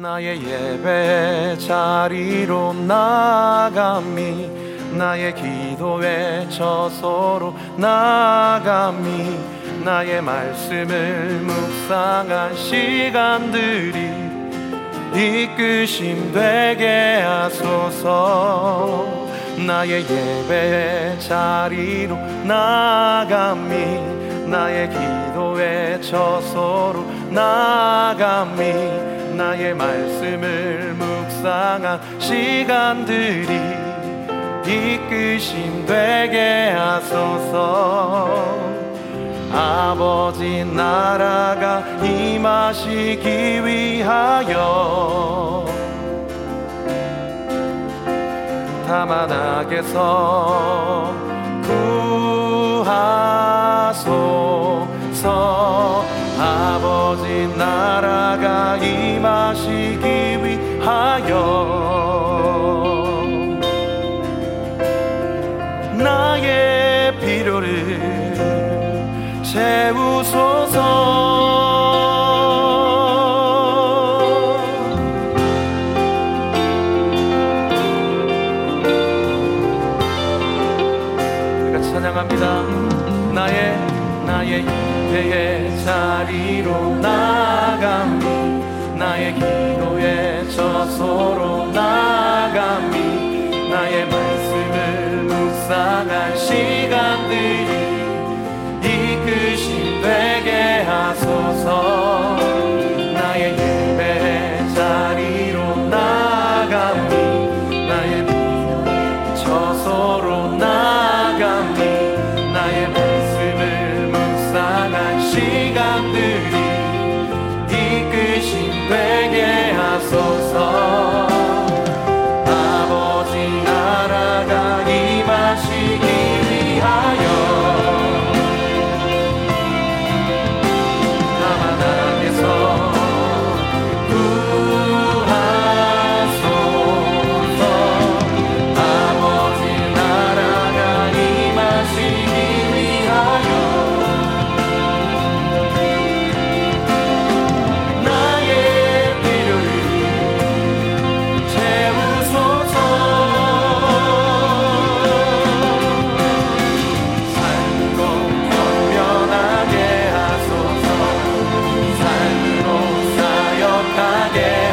나의 예배 자리로 나감이 나의 기도에 저서로 나감이 나의 말씀을 묵상한 시간들이 이끄심 되게 하소서. 나의 예배 자리로 나감이 나의 기도에 저서로 나감이 나의 말씀을 묵상한 시간들이 이끄심 되게 하소서. 아버지 나라가 임하시기 위하여 다만 악에서 구하소서 아버지 나라가 임하시기 위하여 나의 필요를 채우소서 げ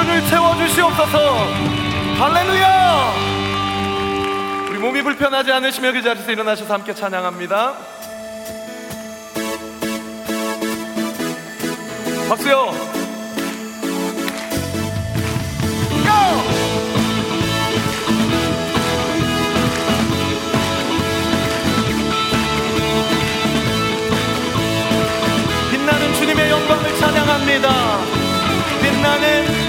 기운을 채워주시옵소서. 할렐루야! 우리 몸이 불편하지 않으시며 그 자리에서 일어나셔서 함께 찬양합니다. 박수요! 빛나는 주님의 영광을 찬양합니다. 빛나는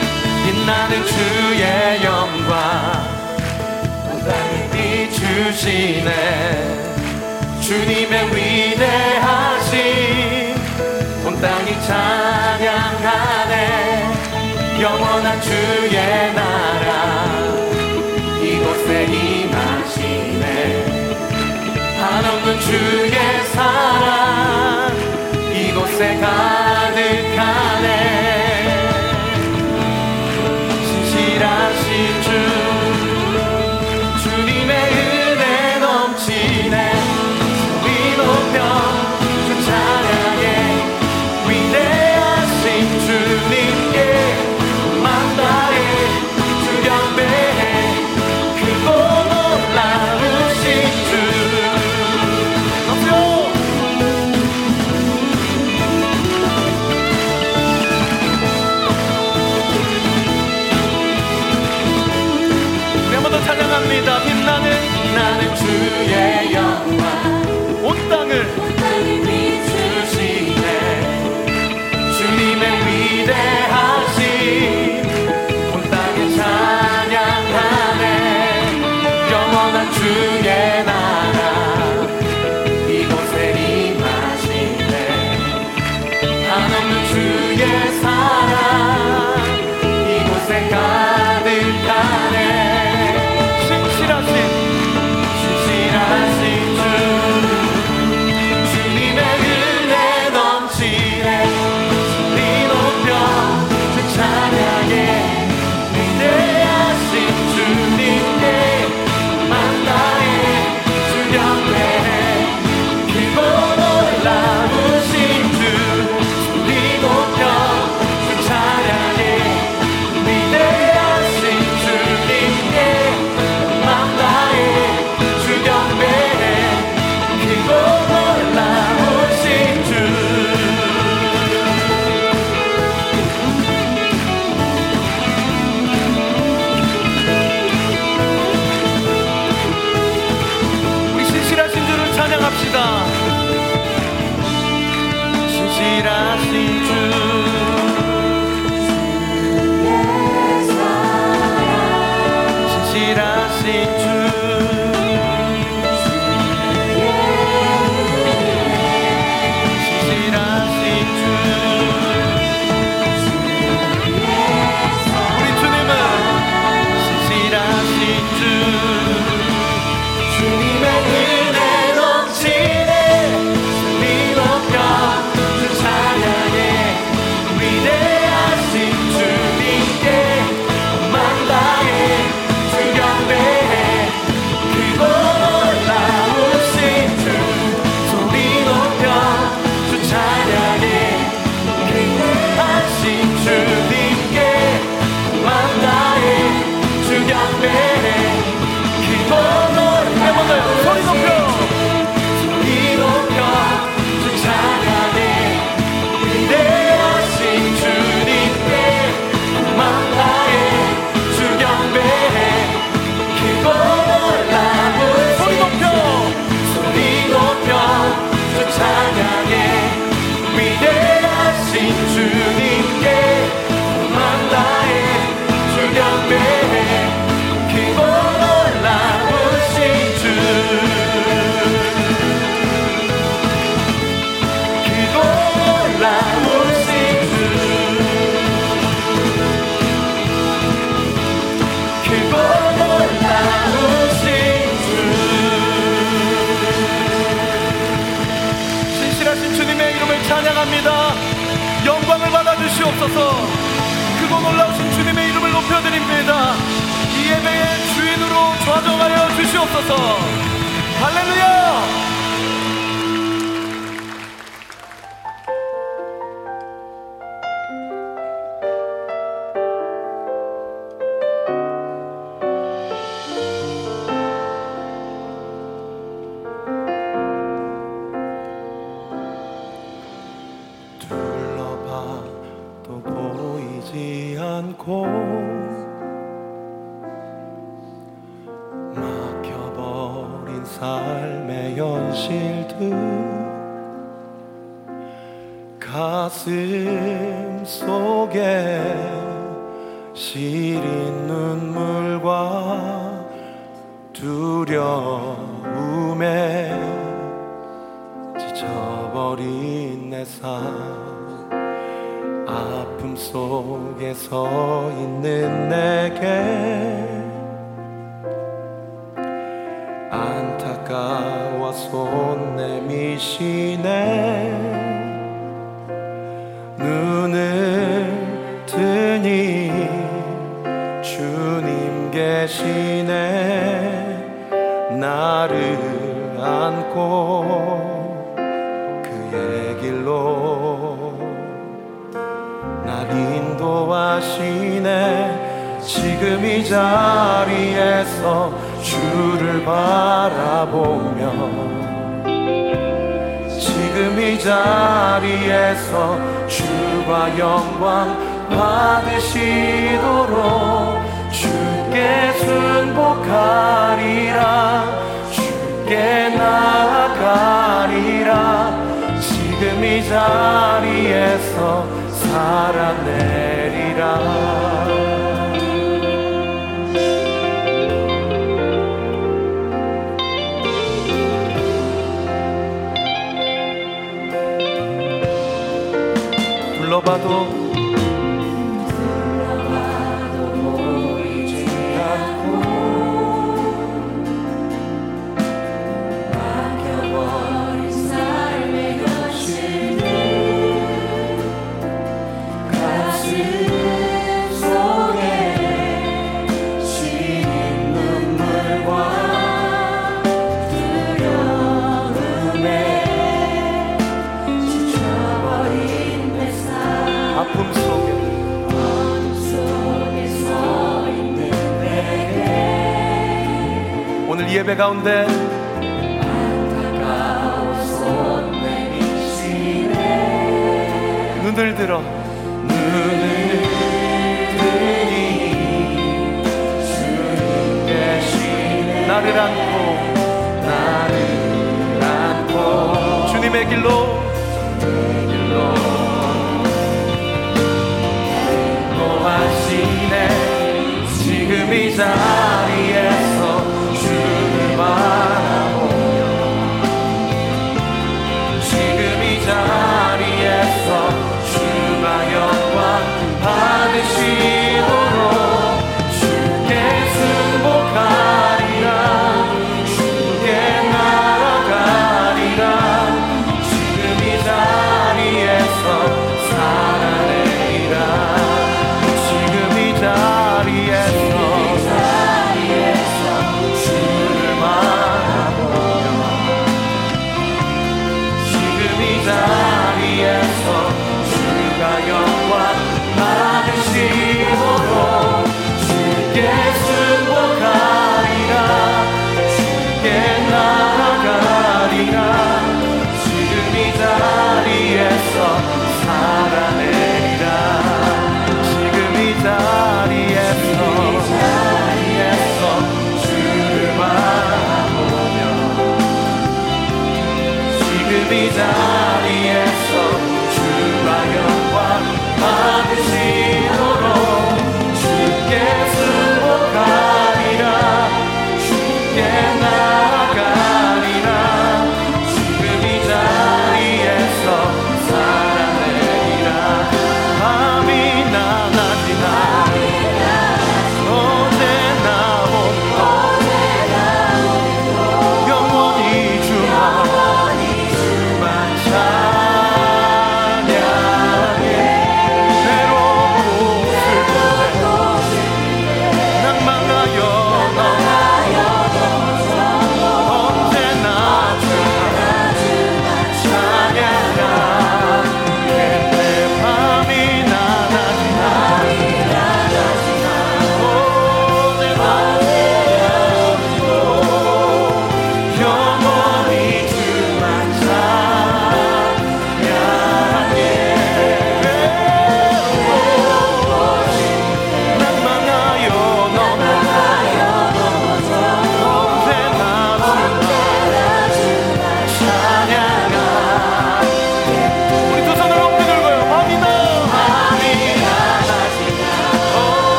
나는 주의 영광. 땅을 비추시네. 주님의 위대하신 온 땅이 찬양하네. 영원한 주의 나라. 이곳에 임하시네. 한없는 주의 사랑. 이곳에 가득하네. teacher. 기도합니다. 신실하신 주. 찬양합니다. 영광을 받아주시옵소서. 그고 놀라우신 주님의 이름을 높여드립니다. 이 예배의 주인으로 좌정하여 주시옵소서. 할렐루야! 가슴 속에 시린 눈물과 두려움에 지쳐버린 내 삶. 아픔 속에 서 있는 내게 길로 날 인도하시네. 지금 이 자리에서 주를 바라보며 지금 이 자리에서 주와 영광 받으시도록 주께 순복하리라. 주께 나아가리라. 지금 이 자리에서 살아내리라. 둘러봐도 예배 가운데. 눈을 들어. 눈을 들이 주님 대신 나를 안고. 나를 안고 주님의 길로. 주님의 길로 인도하시네. 지금 이자.